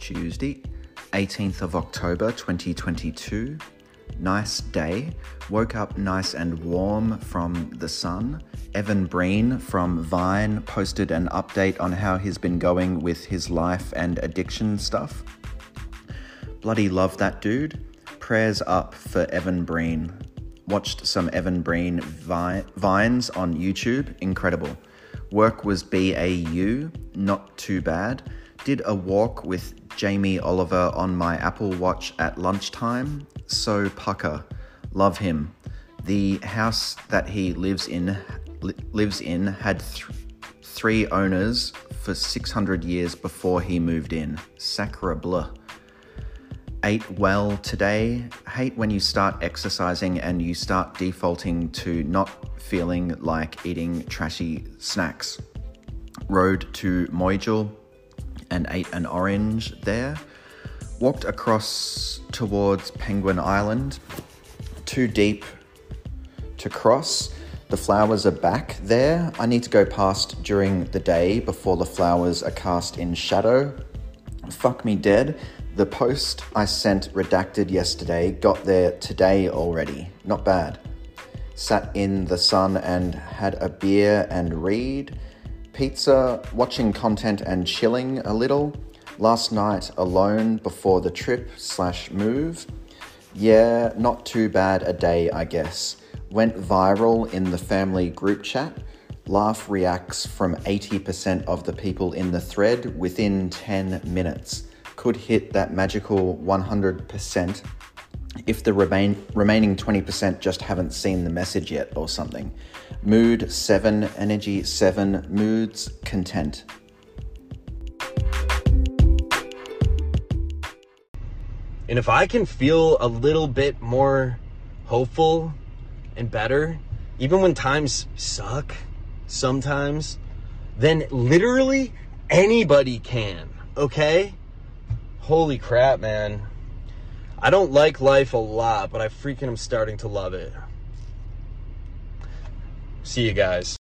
Tuesday, 18th of October 2022. Nice day. Woke up nice and warm from the sun. Evan Breen from Vine posted an update on how he's been going with his life and addiction stuff. Bloody love that dude. Prayers up for Evan Breen. Watched some Evan Breen vi- vines on YouTube. Incredible. Work was BAU, not too bad. Did a walk with Jamie Oliver on my Apple Watch at lunchtime. So pukka. Love him. The house that he lives in li- lives in had th- three owners for 600 years before he moved in. Sacre bleu. Ate well today. Hate when you start exercising and you start defaulting to not feeling like eating trashy snacks. Road to Moijal and ate an orange there. Walked across towards Penguin Island. Too deep to cross. The flowers are back there. I need to go past during the day before the flowers are cast in shadow. Fuck me dead. The post I sent redacted yesterday got there today already. Not bad. Sat in the sun and had a beer and read. Pizza, watching content and chilling a little. Last night alone before the trip slash move. Yeah, not too bad a day, I guess. Went viral in the family group chat. Laugh reacts from 80% of the people in the thread within 10 minutes. Could hit that magical 100% if the remain, remaining 20% just haven't seen the message yet or something. Mood 7, energy 7, moods content. And if I can feel a little bit more hopeful and better, even when times suck sometimes, then literally anybody can, okay? Holy crap, man. I don't like life a lot, but I freaking am starting to love it. See you guys.